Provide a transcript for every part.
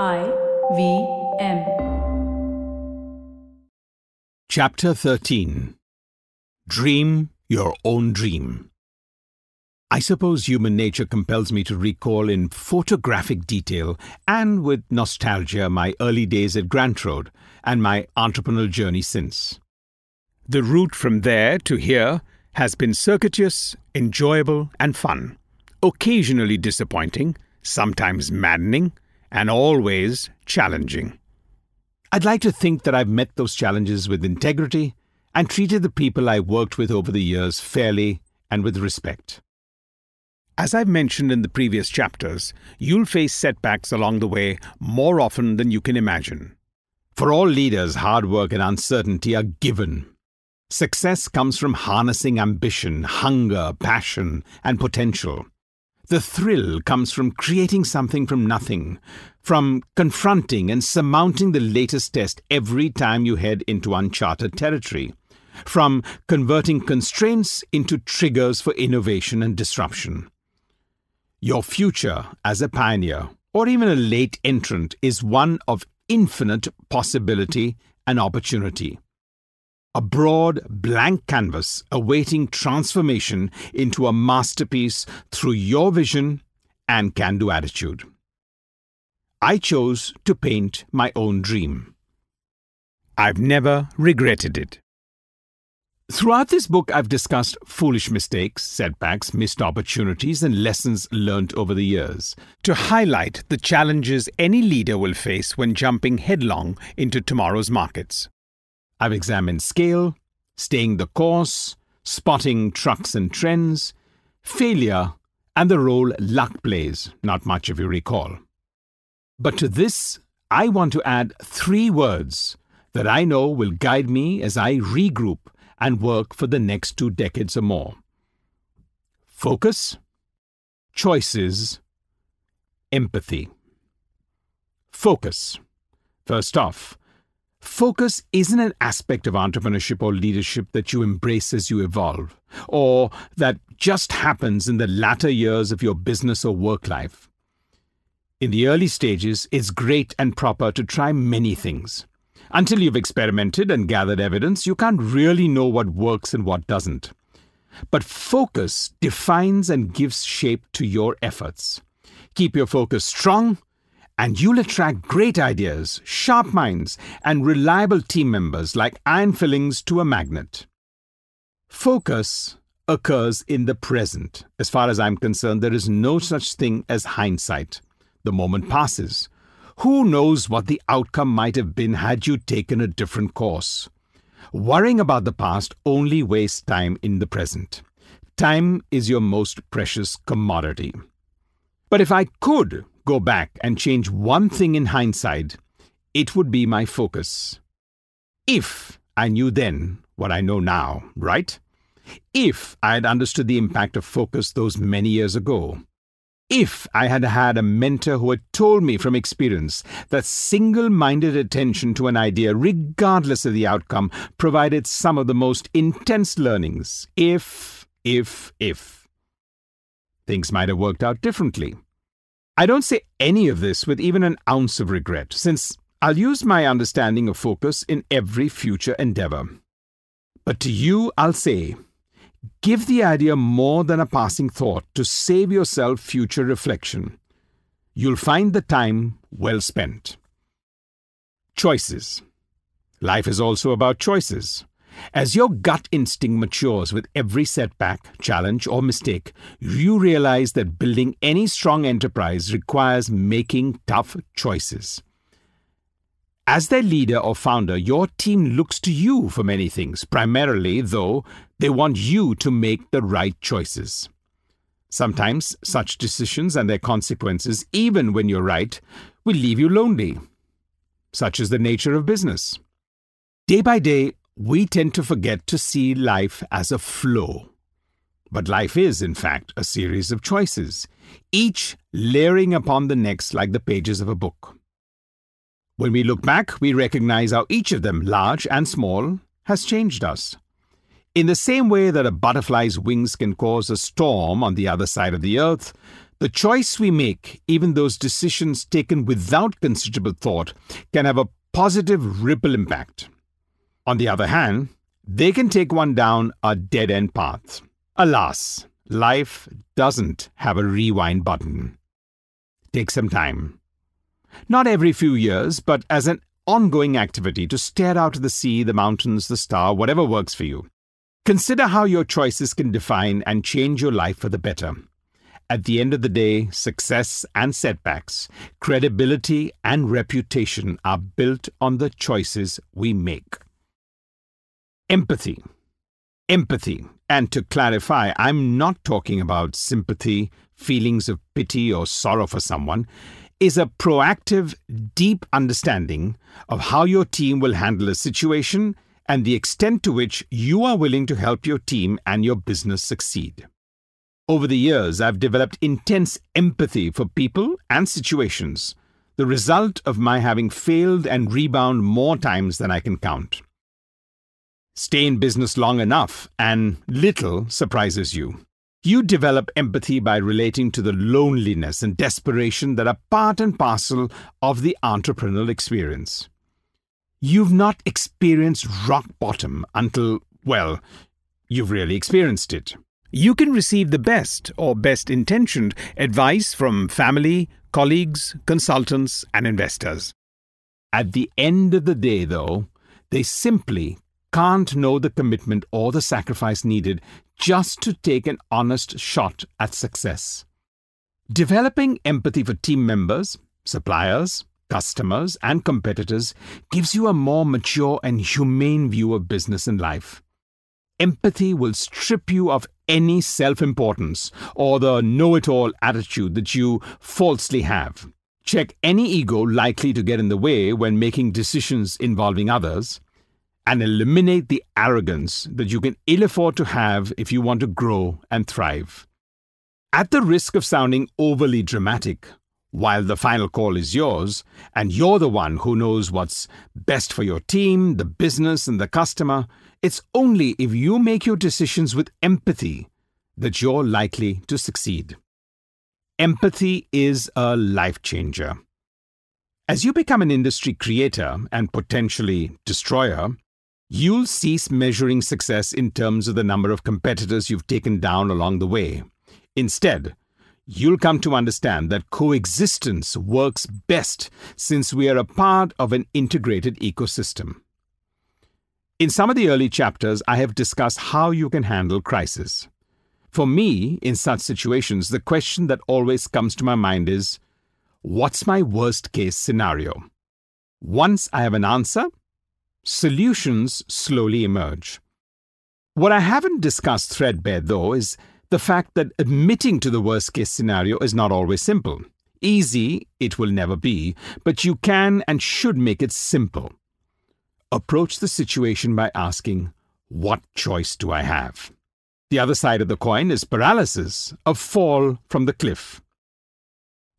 I V M. Chapter 13 Dream Your Own Dream. I suppose human nature compels me to recall in photographic detail and with nostalgia my early days at Grant Road and my entrepreneurial journey since. The route from there to here has been circuitous, enjoyable, and fun, occasionally disappointing, sometimes maddening, and always challenging. I'd like to think that I've met those challenges with integrity and treated the people I worked with over the years fairly and with respect. As I've mentioned in the previous chapters, you'll face setbacks along the way more often than you can imagine. For all leaders, hard work and uncertainty are given. Success comes from harnessing ambition, hunger, passion, and potential. The thrill comes from creating something from nothing, from confronting and surmounting the latest test every time you head into uncharted territory, from converting constraints into triggers for innovation and disruption. Your future as a pioneer or even a late entrant is one of infinite possibility and opportunity. A broad, blank canvas awaiting transformation into a masterpiece through your vision and can do attitude. I chose to paint my own dream. I've never regretted it. Throughout this book, I've discussed foolish mistakes, setbacks, missed opportunities, and lessons learned over the years to highlight the challenges any leader will face when jumping headlong into tomorrow's markets. I've examined scale, staying the course, spotting trucks and trends, failure, and the role luck plays, not much if you recall. But to this, I want to add three words that I know will guide me as I regroup and work for the next two decades or more. Focus, choices, empathy. Focus. First off, focus isn't an aspect of entrepreneurship or leadership that you embrace as you evolve, or that just happens in the latter years of your business or work life. In the early stages, it's great and proper to try many things. Until you've experimented and gathered evidence, you can't really know what works and what doesn't. But focus defines and gives shape to your efforts. Keep your focus strong, and you'll attract great ideas, sharp minds, and reliable team members like iron fillings to a magnet. Focus occurs in the present. As far as I'm concerned, there is no such thing as hindsight. The moment passes. Who knows what the outcome might have been had you taken a different course? Worrying about the past only wastes time in the present. Time is your most precious commodity. But if I could go back and change one thing in hindsight, it would be my focus. If I knew then what I know now, right? If I had understood the impact of focus those many years ago, if I had had a mentor who had told me from experience that single minded attention to an idea, regardless of the outcome, provided some of the most intense learnings. If, if, if. Things might have worked out differently. I don't say any of this with even an ounce of regret, since I'll use my understanding of focus in every future endeavor. But to you, I'll say, Give the idea more than a passing thought to save yourself future reflection. You'll find the time well spent. Choices. Life is also about choices. As your gut instinct matures with every setback, challenge, or mistake, you realize that building any strong enterprise requires making tough choices. As their leader or founder, your team looks to you for many things. Primarily, though, they want you to make the right choices. Sometimes such decisions and their consequences, even when you're right, will leave you lonely. Such is the nature of business. Day by day, we tend to forget to see life as a flow. But life is, in fact, a series of choices, each layering upon the next like the pages of a book. When we look back, we recognize how each of them, large and small, has changed us. In the same way that a butterfly's wings can cause a storm on the other side of the earth, The choice we make, even those decisions taken without considerable thought, can have a positive ripple impact. On the other hand, they can take one down a dead end path. Alas, life doesn't have a rewind button. Take some time. Not every few years, but as an ongoing activity to stare out at the sea, the mountains, the star, whatever works for you. Consider how your choices can define and change your life for the better. At the end of the day, success and setbacks, credibility and reputation are built on the choices we make. Empathy. Empathy. And to clarify, I'm not talking about sympathy, feelings of pity or sorrow for someone, is a proactive, deep understanding of how your team will handle a situation and the extent to which you are willing to help your team and your business succeed. Over the years, I've developed intense empathy for people and situations, the result of my having failed and rebound more times than I can count. Stay in business long enough, and little surprises you. You develop empathy by relating to the loneliness and desperation that are part and parcel of the entrepreneurial experience. You've not experienced rock bottom until, well, you've really experienced it. You can receive the best or best intentioned advice from family, colleagues, consultants, and investors. At the end of the day, though, they simply can't know the commitment or the sacrifice needed just to take an honest shot at success. Developing empathy for team members, suppliers, customers, and competitors gives you a more mature and humane view of business and life. Empathy will strip you of any self importance or the know it all attitude that you falsely have. Check any ego likely to get in the way when making decisions involving others, and eliminate the arrogance that you can ill afford to have if you want to grow and thrive. At the risk of sounding overly dramatic, while the final call is yours, and you're the one who knows what's best for your team, the business, and the customer, it's only if you make your decisions with empathy that you're likely to succeed. Empathy is a life changer. As you become an industry creator and potentially destroyer, you'll cease measuring success in terms of the number of competitors you've taken down along the way. Instead, you'll come to understand that coexistence works best since we are a part of an integrated ecosystem. In some of the early chapters, I have discussed how you can handle crisis. For me, in such situations, the question that always comes to my mind is what's my worst case scenario? Once I have an answer, solutions slowly emerge. What I haven't discussed threadbare, though, is the fact that admitting to the worst case scenario is not always simple. Easy, it will never be, but you can and should make it simple. Approach the situation by asking, What choice do I have? The other side of the coin is paralysis, a fall from the cliff.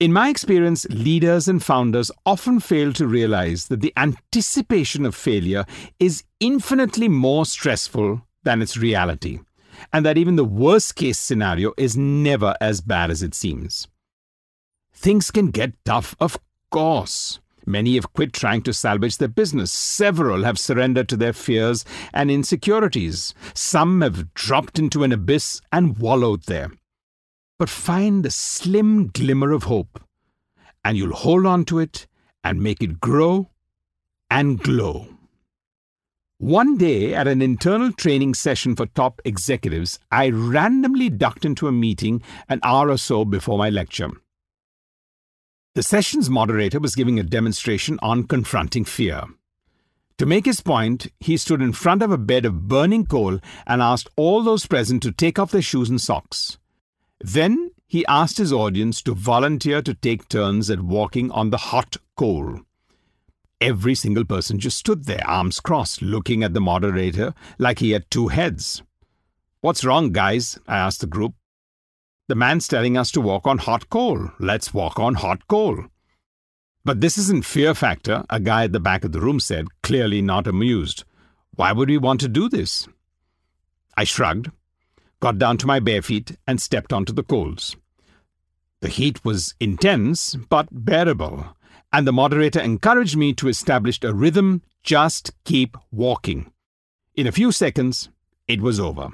In my experience, leaders and founders often fail to realize that the anticipation of failure is infinitely more stressful than its reality, and that even the worst case scenario is never as bad as it seems. Things can get tough, of course. Many have quit trying to salvage their business. Several have surrendered to their fears and insecurities. Some have dropped into an abyss and wallowed there but find a slim glimmer of hope, and you'll hold on to it and make it grow and glow. One day, at an internal training session for top executives, I randomly ducked into a meeting an hour or so before my lecture. The session's moderator was giving a demonstration on confronting fear. To make his point, he stood in front of a bed of burning coal and asked all those present to take off their shoes and socks. Then he asked his audience to volunteer to take turns at walking on the hot coal. Every single person just stood there, arms crossed, looking at the moderator like he had two heads. What's wrong, guys? I asked the group. The man's telling us to walk on hot coal. Let's walk on hot coal. But this isn't fear factor, a guy at the back of the room said, clearly not amused. Why would we want to do this? I shrugged got down to my bare feet, and stepped onto the coals. The heat was intense, but bearable, and the moderator encouraged me to establish a rhythm just keep walking. In a few seconds, it was over.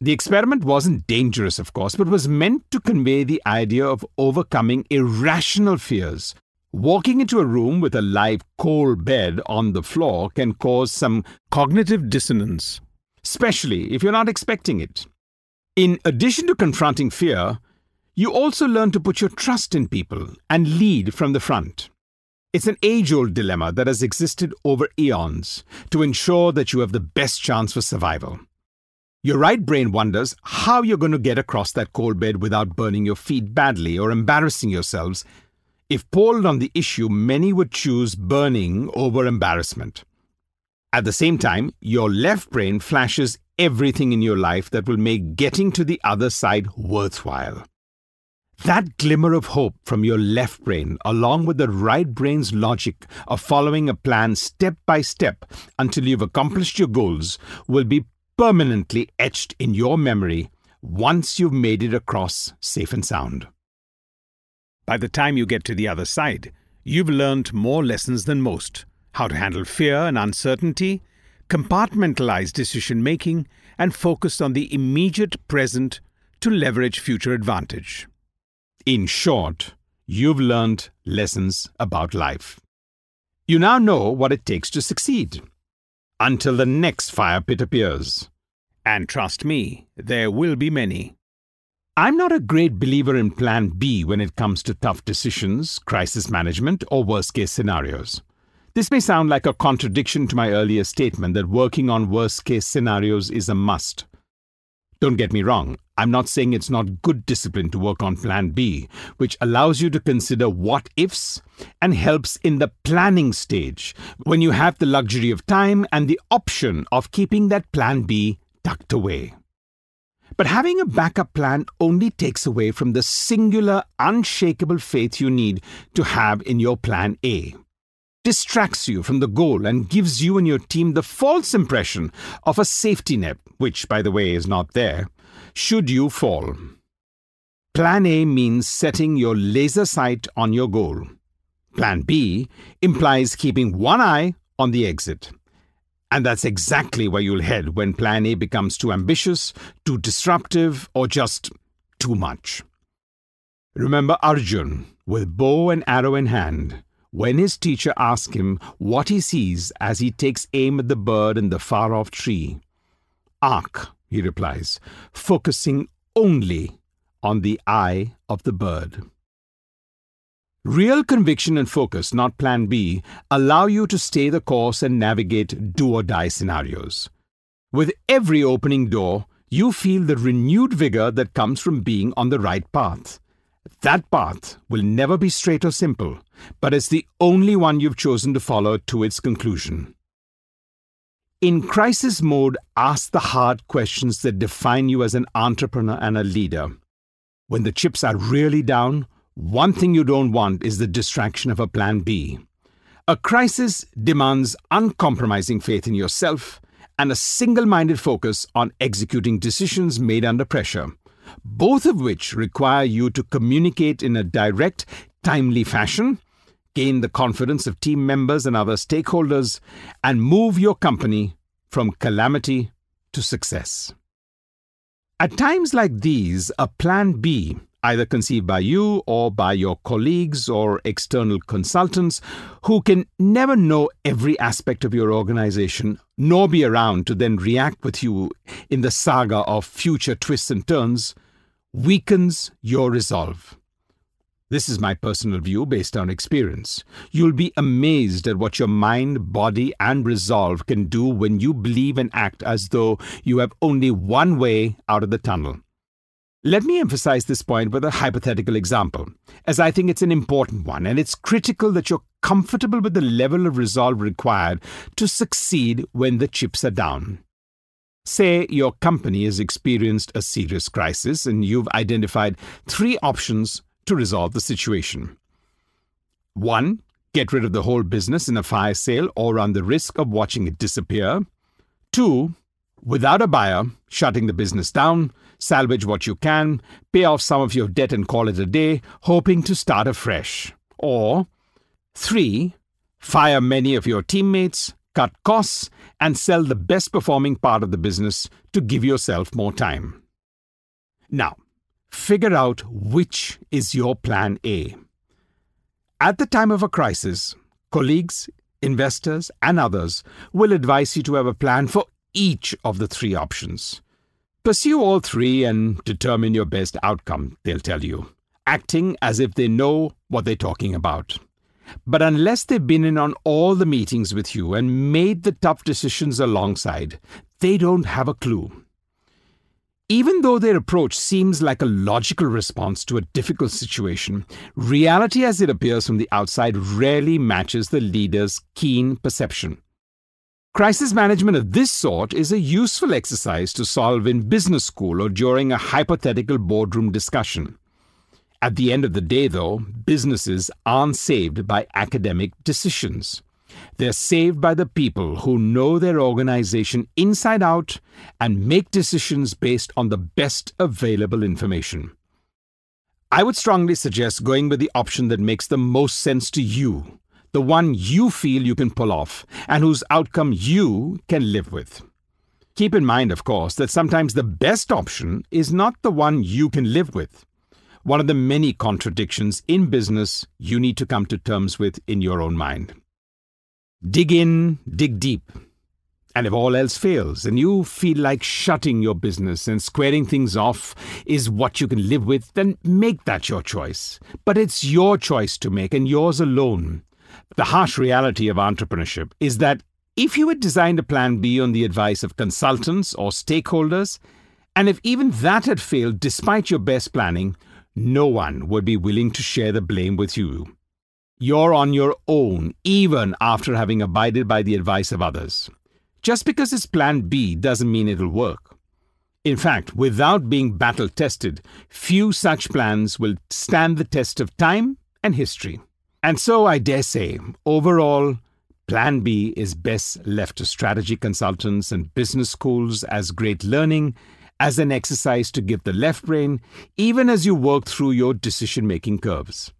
The experiment wasn't dangerous, of course, but was meant to convey the idea of overcoming irrational fears. Walking into a room with a live coal bed on the floor can cause some cognitive dissonance, especially if you're not expecting it. In addition to confronting fear, you also learn to put your trust in people and lead from the front. It's an age old dilemma that has existed over eons to ensure that you have the best chance for survival. Your right brain wonders how you're going to get across that cold bed without burning your feet badly or embarrassing yourselves. If polled on the issue, many would choose burning over embarrassment. At the same time, your left brain flashes everything in your life that will make getting to the other side worthwhile. That glimmer of hope from your left brain, along with the right brain's logic of following a plan step by step until you've accomplished your goals, will be permanently etched in your memory once you've made it across safe and sound. By the time you get to the other side, you've learned more lessons than most how to handle fear and uncertainty, compartmentalize decision making, and focus on the immediate present to leverage future advantage. In short, you've learned lessons about life. You now know what it takes to succeed until the next fire pit appears. And trust me, there will be many. I'm not a great believer in Plan B when it comes to tough decisions, crisis management, or worst case scenarios. This may sound like a contradiction to my earlier statement that working on worst case scenarios is a must. Don't get me wrong, I'm not saying it's not good discipline to work on Plan B, which allows you to consider what ifs and helps in the planning stage when you have the luxury of time and the option of keeping that Plan B tucked away. But having a backup plan only takes away from the singular, unshakable faith you need to have in your Plan A distracts you from the goal and gives you and your team the false impression of a safety net, which, by the way, is not there, should you fall. Plan A means setting your laser sight on your goal. Plan B implies keeping one eye on the exit. And that's exactly where you'll head when Plan A becomes too ambitious, too disruptive, or just too much. Remember Arjun, with bow and arrow in hand, when his teacher asks him what he sees as he takes aim at the bird in the far off tree. Arc, he replies, focusing only on the eye of the bird. Real conviction and focus, not plan B, allow you to stay the course and navigate do or die scenarios. With every opening door, you feel the renewed vigor that comes from being on the right path. That path will never be straight or simple, but it's the only one you've chosen to follow to its conclusion. In crisis mode, ask the hard questions that define you as an entrepreneur and a leader. When the chips are really down, one thing you don't want is the distraction of a plan B. A crisis demands uncompromising faith in yourself and a single minded focus on executing decisions made under pressure both of which require you to communicate in a direct, timely fashion, gain the confidence of team members and other stakeholders, and move your company from calamity to success. At times like these, a plan B, either conceived by you or by your colleagues or external consultants who can never know every aspect of your organization nor be around to then react with you in the saga of future twists and turns, weakens your resolve. This is my personal view based on experience. You'll be amazed at what your mind, body, and resolve can do when you believe and act as though you have only one way out of the tunnel. Let me emphasize this point with a hypothetical example, as I think it's an important one, and it's critical that you're comfortable with the level of resolve required to succeed when the chips are down. Say your company has experienced a serious crisis and you've identified three options to resolve the situation. One, get rid of the whole business in a fire sale or run the risk of watching it disappear. Two, without a buyer, shutting the business down, salvage what you can, pay off some of your debt and call it a day, hoping to start afresh. Or 3. Fire many of your teammates, cut costs, and sell the best performing part of the business to give yourself more time. Now, figure out which is your plan A. At the time of a crisis, colleagues, investors, and others will advise you to have a plan for each of the three options. Pursue all three and determine your best outcome, they'll tell you, acting as if they know what they're talking about. But unless they've been in on all the meetings with you and made the tough decisions alongside, they don't have a clue. Even though their approach seems like a logical response to a difficult situation, reality as it appears from the outside rarely matches the leader's keen perception. Crisis management of this sort is a useful exercise to solve in business school or during a hypothetical boardroom discussion. At the end of the day, though, businesses aren't saved by academic decisions. They're saved by the people who know their organization inside out and make decisions based on the best available information. I would strongly suggest going with the option that makes the most sense to you the one you feel you can pull off, and whose outcome you can live with. Keep in mind, of course, that sometimes the best option is not the one you can live with. One of the many contradictions in business you need to come to terms with in your own mind. Dig in, dig deep. And if all else fails and you feel like shutting your business and squaring things off is what you can live with, then make that your choice. But it's your choice to make and yours alone. The harsh reality of entrepreneurship is that if you had designed a plan B on the advice of consultants or stakeholders, and if even that had failed despite your best planning, no one would be willing to share the blame with you. You're on your own, even after having abided by the advice of others. Just because it's plan B doesn't mean it'll work. In fact, without being battle tested, few such plans will stand the test of time and history. And so I dare say, overall, Plan B is best left to strategy consultants and business schools as great learning, as an exercise to give the left brain, even as you work through your decision making curves.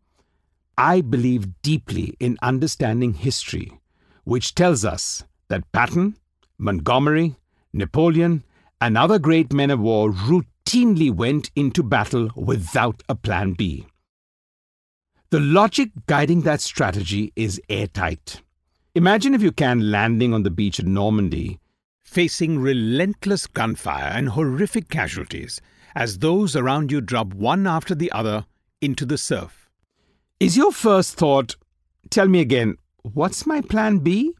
I believe deeply in understanding history, which tells us that Patton, Montgomery, Napoleon, and other great men of war routinely went into battle without a plan B. The logic guiding that strategy is airtight. Imagine, if you can, landing on the beach at Normandy, facing relentless gunfire and horrific casualties as those around you drop one after the other into the surf. Is your first thought, tell me again, what's my plan B?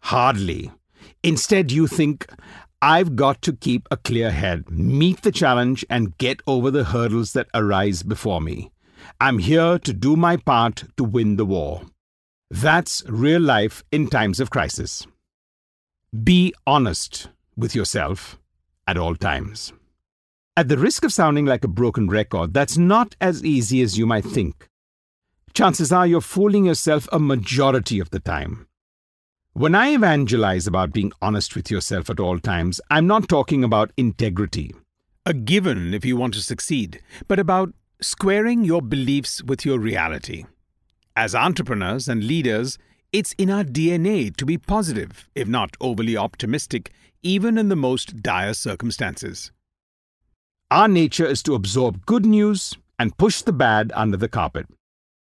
Hardly. Instead, you think, I've got to keep a clear head, meet the challenge, and get over the hurdles that arise before me. I'm here to do my part to win the war. That's real life in times of crisis. Be honest with yourself at all times. At the risk of sounding like a broken record, that's not as easy as you might think. Chances are you're fooling yourself a majority of the time. When I evangelize about being honest with yourself at all times, I'm not talking about integrity, a given if you want to succeed, but about squaring your beliefs with your reality. As entrepreneurs and leaders, it's in our DNA to be positive, if not overly optimistic, even in the most dire circumstances. Our nature is to absorb good news and push the bad under the carpet.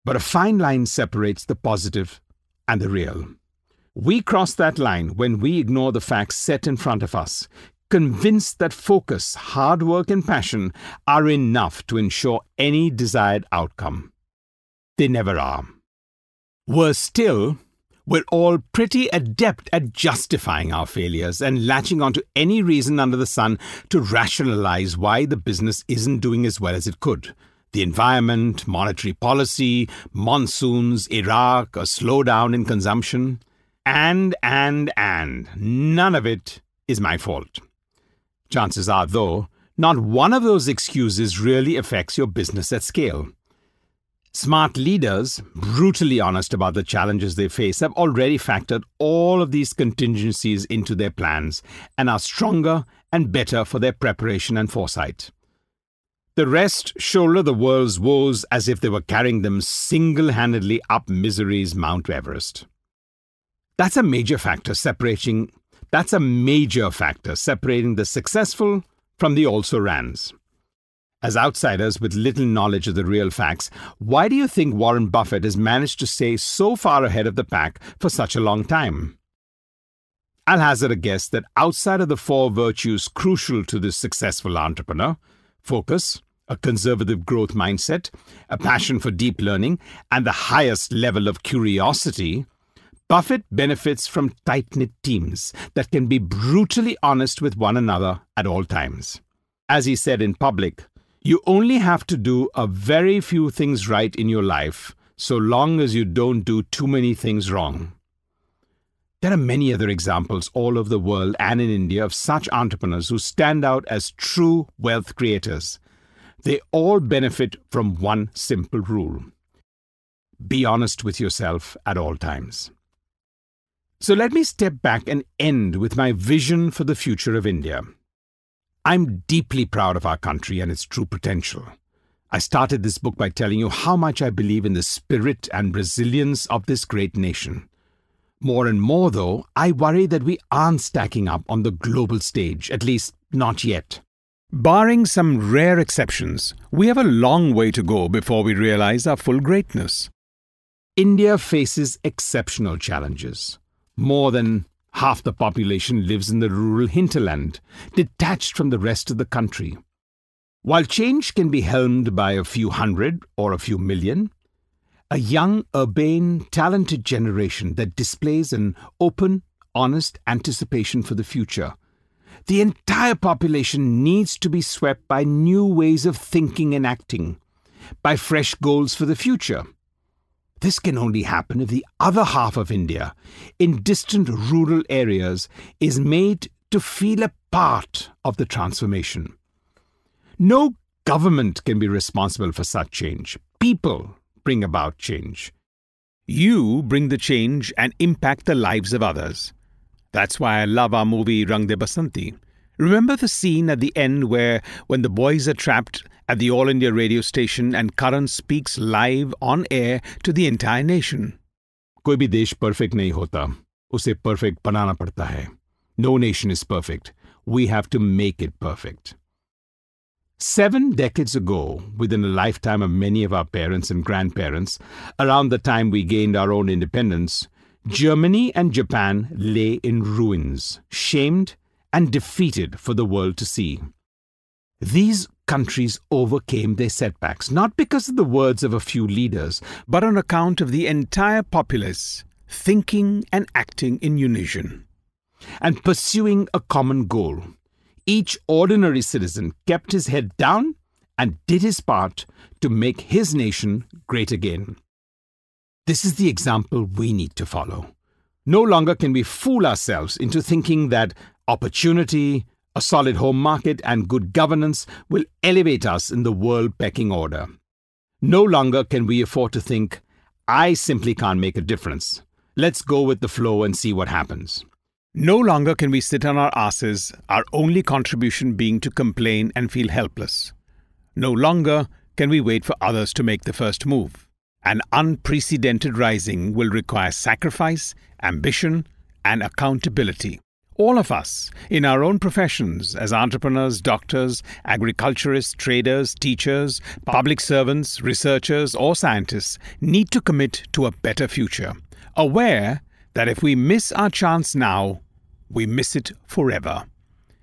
But a fine line separates the positive and the real. We cross that line when we ignore the facts set in front of us, convinced that focus, hard work, and passion are enough to ensure any desired outcome. They never are. Worse still, we're all pretty adept at justifying our failures and latching onto any reason under the sun to rationalize why the business isn't doing as well as it could. The environment, monetary policy, monsoons, Iraq, a slowdown in consumption. And, and, and. None of it is my fault. Chances are, though, not one of those excuses really affects your business at scale. Smart leaders, brutally honest about the challenges they face, have already factored all of these contingencies into their plans and are stronger and better for their preparation and foresight. The rest shoulder the world's woes as if they were carrying them single handedly up misery's Mount Everest. That's a major factor separating that's a major factor separating the successful from the also rans. As outsiders with little knowledge of the real facts, why do you think Warren Buffett has managed to stay so far ahead of the pack for such a long time? I'll hazard a guess that outside of the four virtues crucial to the successful entrepreneur focus, a conservative growth mindset, a passion for deep learning, and the highest level of curiosity, Buffett benefits from tight knit teams that can be brutally honest with one another at all times. As he said in public, you only have to do a very few things right in your life so long as you don't do too many things wrong. There are many other examples all over the world and in India of such entrepreneurs who stand out as true wealth creators. They all benefit from one simple rule be honest with yourself at all times. So let me step back and end with my vision for the future of India. I'm deeply proud of our country and its true potential. I started this book by telling you how much I believe in the spirit and resilience of this great nation. More and more, though, I worry that we aren't stacking up on the global stage, at least not yet. Barring some rare exceptions, we have a long way to go before we realize our full greatness. India faces exceptional challenges. More than half the population lives in the rural hinterland, detached from the rest of the country. While change can be helmed by a few hundred or a few million, a young, urbane, talented generation that displays an open, honest anticipation for the future. The entire population needs to be swept by new ways of thinking and acting, by fresh goals for the future. This can only happen if the other half of India, in distant rural areas, is made to feel a part of the transformation. No government can be responsible for such change. People bring about change. You bring the change and impact the lives of others. That's why I love our movie Rang De Basanti. Remember the scene at the end where, when the boys are trapped at the All India radio station and Karan speaks live on air to the entire nation? कोई भी देश perfect नहीं होता उसे perfect बनाना पड़ता है No nation is perfect. We have to make it perfect. Seven decades ago, within a lifetime of many of our parents and grandparents, around the time we gained our own independence, Germany and Japan lay in ruins, shamed and defeated for the world to see. These countries overcame their setbacks, not because of the words of a few leaders, but on account of the entire populace thinking and acting in unison and pursuing a common goal each ordinary citizen kept his head down and did his part to make his nation great again. This is the example we need to follow. No longer can we fool ourselves into thinking that opportunity, a solid home market, and good governance will elevate us in the world pecking order. No longer can we afford to think, I simply can't make a difference. Let's go with the flow and see what happens. No longer can we sit on our asses, our only contribution being to complain and feel helpless. No longer can we wait for others to make the first move. An unprecedented rising will require sacrifice, ambition, and accountability. All of us, in our own professions, as entrepreneurs, doctors, agriculturists, traders, teachers, public servants, researchers, or scientists, need to commit to a better future, aware that if we miss our chance now, we miss it forever.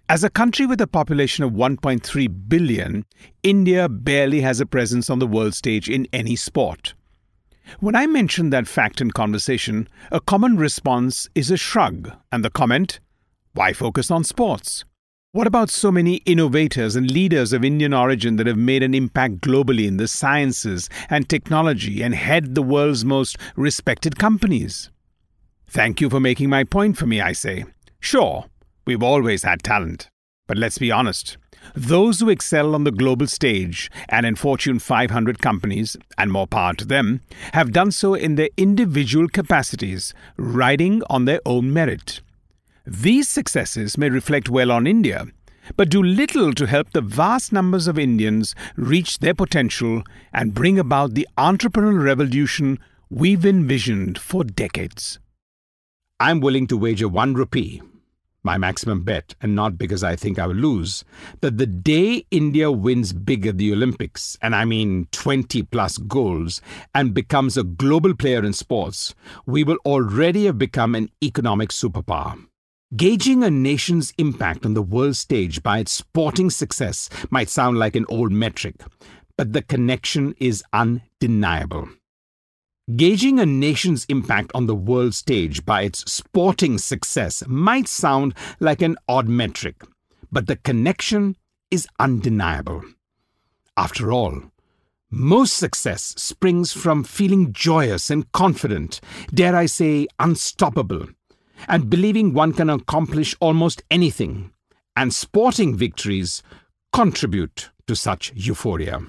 As a country with a population of 1.3 billion, India barely has a presence on the world stage in any sport. When I mention that fact in conversation, a common response is a shrug and the comment, Why focus on sports? What about so many innovators and leaders of Indian origin that have made an impact globally in the sciences and technology and head the world's most respected companies? Thank you for making my point for me, I say. Sure, we've always had talent. But let's be honest. Those who excel on the global stage and in Fortune 500 companies, and more power to them, have done so in their individual capacities, riding on their own merit. These successes may reflect well on India, but do little to help the vast numbers of Indians reach their potential and bring about the entrepreneurial revolution we've envisioned for decades. I'm willing to wager one rupee, my maximum bet, and not because I think I will lose, that the day India wins big at the Olympics, and I mean 20 plus goals, and becomes a global player in sports, we will already have become an economic superpower. Gauging a nation's impact on the world stage by its sporting success might sound like an old metric, but the connection is undeniable. Gauging a nation's impact on the world stage by its sporting success might sound like an odd metric, but the connection is undeniable. After all, most success springs from feeling joyous and confident, dare I say, unstoppable, and believing one can accomplish almost anything, and sporting victories contribute to such euphoria.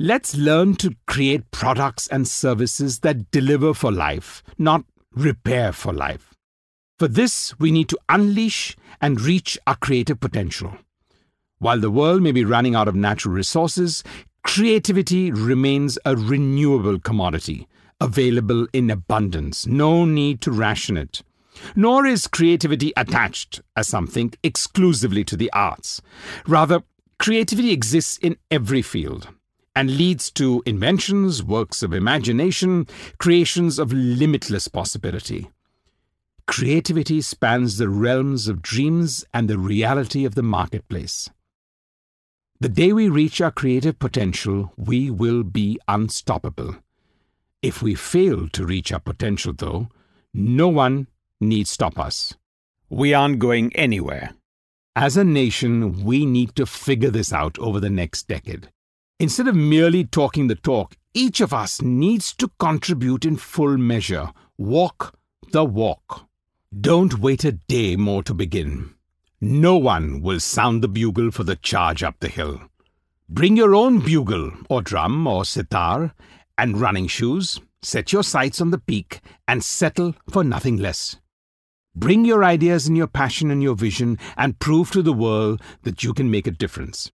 Let's learn to create products and services that deliver for life, not repair for life. For this, we need to unleash and reach our creative potential. While the world may be running out of natural resources, creativity remains a renewable commodity, available in abundance. No need to ration it. Nor is creativity attached, as some think, exclusively to the arts. Rather, creativity exists in every field and leads to inventions, works of imagination, creations of limitless possibility. Creativity spans the realms of dreams and the reality of the marketplace. The day we reach our creative potential, we will be unstoppable. If we fail to reach our potential, though, no one need stop us. We aren't going anywhere. As a nation, we need to figure this out over the next decade. Instead of merely talking the talk, each of us needs to contribute in full measure. Walk the walk. Don't wait a day more to begin. No one will sound the bugle for the charge up the hill. Bring your own bugle, or drum, or sitar, and running shoes. Set your sights on the peak and settle for nothing less. Bring your ideas and your passion and your vision and prove to the world that you can make a difference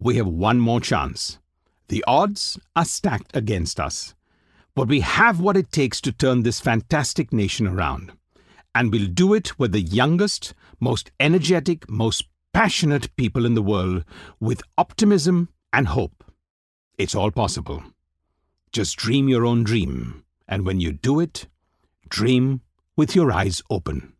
we have one more chance. The odds are stacked against us. But we have what it takes to turn this fantastic nation around. And we'll do it with the youngest, most energetic, most passionate people in the world with optimism and hope. It's all possible. Just dream your own dream. And when you do it, dream with your eyes open.